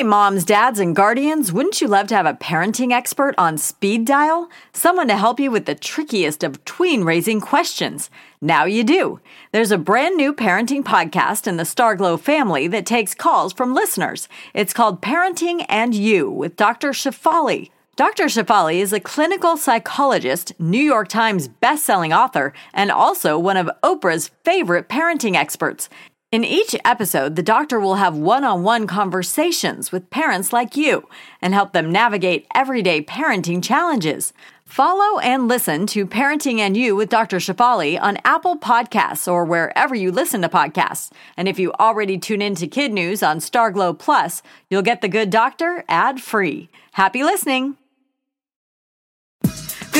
Hey, moms, dads, and guardians, wouldn't you love to have a parenting expert on speed dial? Someone to help you with the trickiest of tween raising questions. Now you do. There's a brand new parenting podcast in the Starglow family that takes calls from listeners. It's called Parenting and You with Dr. Shefali. Dr. Shefali is a clinical psychologist, New York Times bestselling author, and also one of Oprah's favorite parenting experts. In each episode, the doctor will have one on one conversations with parents like you and help them navigate everyday parenting challenges. Follow and listen to Parenting and You with Dr. Shefali on Apple Podcasts or wherever you listen to podcasts. And if you already tune in to Kid News on Starglow Plus, you'll get the good doctor ad free. Happy listening!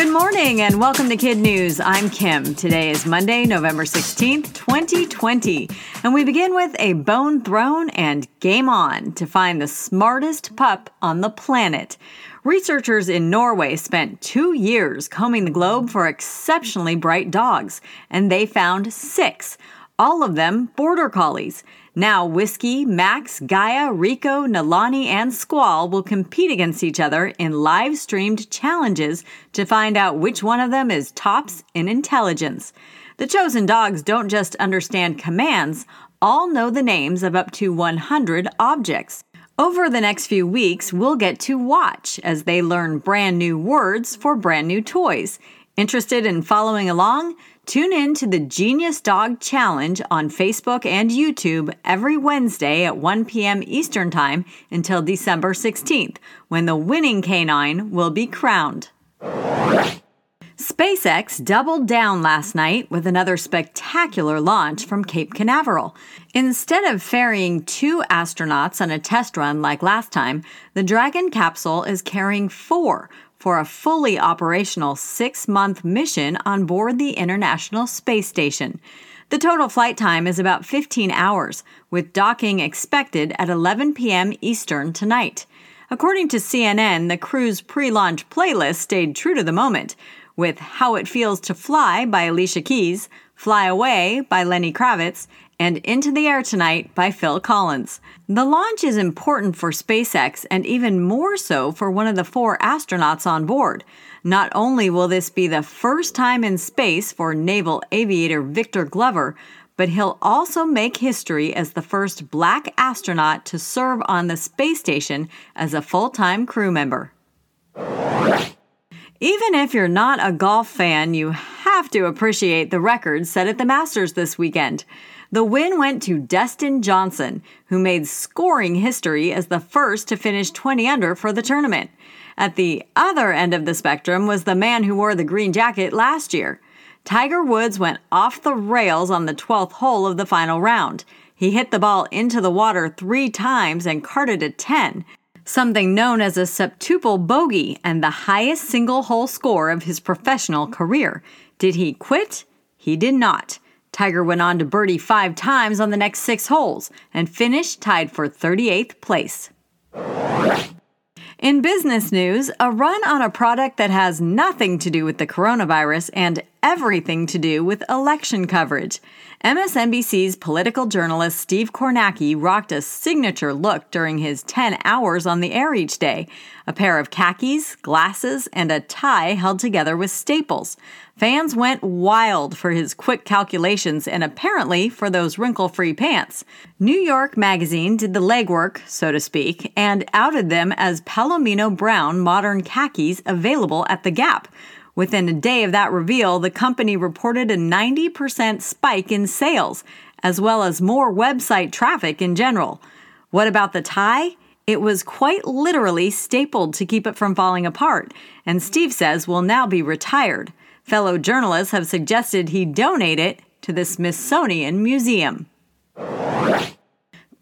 Good morning and welcome to Kid News. I'm Kim. Today is Monday, November 16th, 2020. And we begin with a bone thrown and game on to find the smartest pup on the planet. Researchers in Norway spent two years combing the globe for exceptionally bright dogs, and they found six, all of them border collies. Now, Whiskey, Max, Gaia, Rico, Nalani, and Squall will compete against each other in live streamed challenges to find out which one of them is tops in intelligence. The chosen dogs don't just understand commands, all know the names of up to 100 objects. Over the next few weeks, we'll get to watch as they learn brand new words for brand new toys. Interested in following along? Tune in to the Genius Dog Challenge on Facebook and YouTube every Wednesday at 1 p.m. Eastern Time until December 16th, when the winning canine will be crowned. SpaceX doubled down last night with another spectacular launch from Cape Canaveral. Instead of ferrying two astronauts on a test run like last time, the Dragon capsule is carrying four for a fully operational six month mission on board the International Space Station. The total flight time is about 15 hours, with docking expected at 11 p.m. Eastern tonight. According to CNN, the crew's pre launch playlist stayed true to the moment, with How It Feels to Fly by Alicia Keys, Fly Away by Lenny Kravitz, and Into the Air Tonight by Phil Collins. The launch is important for SpaceX and even more so for one of the four astronauts on board. Not only will this be the first time in space for naval aviator Victor Glover, but he'll also make history as the first black astronaut to serve on the space station as a full time crew member. Even if you're not a golf fan, you have to appreciate the record set at the Masters this weekend. The win went to Dustin Johnson, who made scoring history as the first to finish 20 under for the tournament. At the other end of the spectrum was the man who wore the green jacket last year. Tiger Woods went off the rails on the 12th hole of the final round. He hit the ball into the water three times and carted a 10, something known as a septuple bogey and the highest single hole score of his professional career. Did he quit? He did not. Tiger went on to birdie five times on the next six holes and finished tied for 38th place. In business news, a run on a product that has nothing to do with the coronavirus and everything to do with election coverage. MSNBC's political journalist Steve Kornacki rocked a signature look during his 10 hours on the air each day a pair of khakis, glasses, and a tie held together with staples. Fans went wild for his quick calculations and apparently for those wrinkle free pants. New York Magazine did the legwork, so to speak, and outed them as Palomino Brown modern khakis available at the Gap Within a day of that reveal, the company reported a 90% spike in sales, as well as more website traffic in general. What about the tie? It was quite literally stapled to keep it from falling apart, and Steve says will now be retired. Fellow journalists have suggested he donate it to the Smithsonian Museum.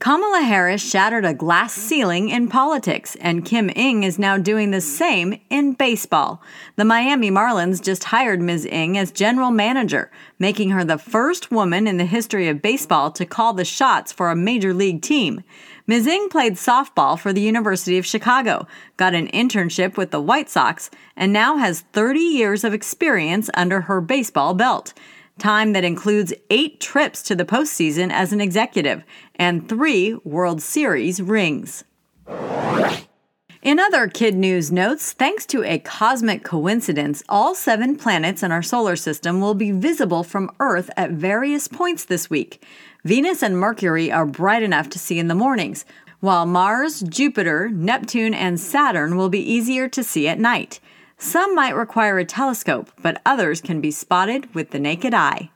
Kamala Harris shattered a glass ceiling in politics, and Kim Ng is now doing the same in baseball. The Miami Marlins just hired Ms. Ng as general manager, making her the first woman in the history of baseball to call the shots for a major league team. Ms. Ng played softball for the University of Chicago, got an internship with the White Sox, and now has 30 years of experience under her baseball belt time that includes eight trips to the postseason as an executive and three World Series rings. In other kid news notes, thanks to a cosmic coincidence, all seven planets in our solar system will be visible from Earth at various points this week. Venus and Mercury are bright enough to see in the mornings, while Mars, Jupiter, Neptune, and Saturn will be easier to see at night. Some might require a telescope, but others can be spotted with the naked eye.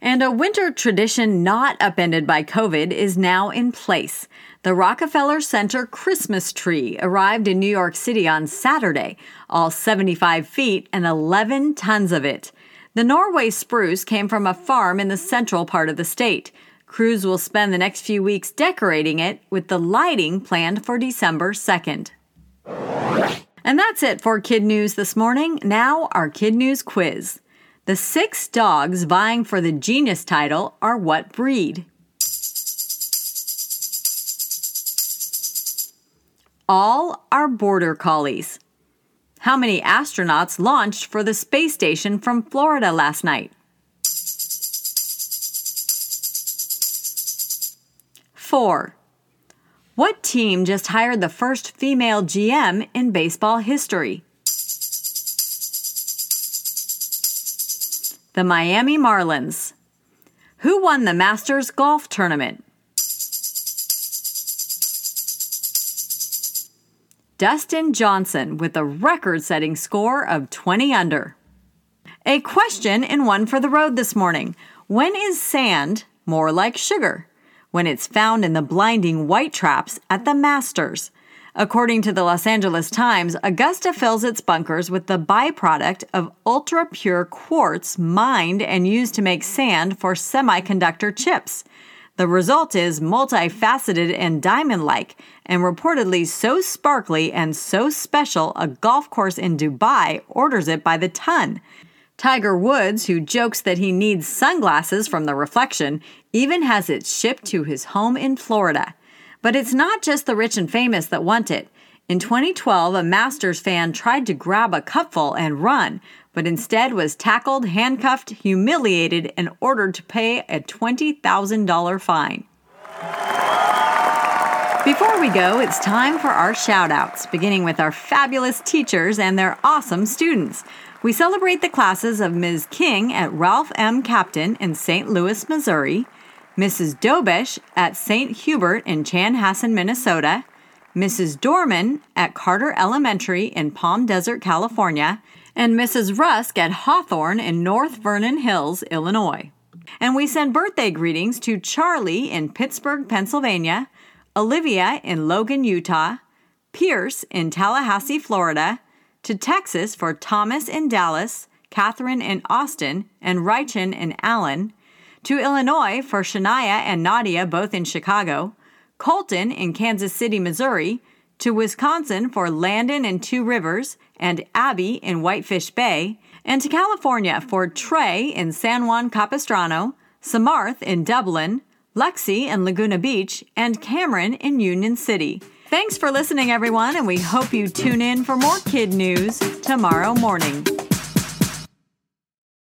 And a winter tradition not upended by COVID is now in place. The Rockefeller Center Christmas tree arrived in New York City on Saturday, all 75 feet and 11 tons of it. The Norway spruce came from a farm in the central part of the state. Crews will spend the next few weeks decorating it, with the lighting planned for December 2nd. And that's it for Kid News this morning. Now, our Kid News quiz. The six dogs vying for the genius title are what breed? All are border collies. How many astronauts launched for the space station from Florida last night? Four. What team just hired the first female GM in baseball history? the Miami Marlins. Who won the Masters Golf Tournament? Dustin Johnson with a record setting score of 20 under. A question and one for the road this morning. When is sand more like sugar? When it's found in the blinding white traps at the Masters. According to the Los Angeles Times, Augusta fills its bunkers with the byproduct of ultra pure quartz mined and used to make sand for semiconductor chips. The result is multifaceted and diamond like, and reportedly so sparkly and so special a golf course in Dubai orders it by the ton. Tiger Woods, who jokes that he needs sunglasses from the reflection, even has it shipped to his home in Florida. But it's not just the rich and famous that want it. In 2012, a Masters fan tried to grab a cupful and run, but instead was tackled, handcuffed, humiliated, and ordered to pay a $20,000 fine. Before we go, it's time for our shout outs, beginning with our fabulous teachers and their awesome students. We celebrate the classes of Ms. King at Ralph M. Captain in St. Louis, Missouri, Mrs. Dobesh at St. Hubert in Chanhassen, Minnesota, Mrs. Dorman at Carter Elementary in Palm Desert, California, and Mrs. Rusk at Hawthorn in North Vernon Hills, Illinois. And we send birthday greetings to Charlie in Pittsburgh, Pennsylvania, Olivia in Logan, Utah, Pierce in Tallahassee, Florida, to Texas for Thomas in Dallas, Catherine in Austin, and Reichen in Allen, to Illinois for Shania and Nadia, both in Chicago, Colton in Kansas City, Missouri, to Wisconsin for Landon in Two Rivers and Abby in Whitefish Bay, and to California for Trey in San Juan Capistrano, Samarth in Dublin, Lexi in Laguna Beach, and Cameron in Union City. Thanks for listening, everyone, and we hope you tune in for more kid news tomorrow morning.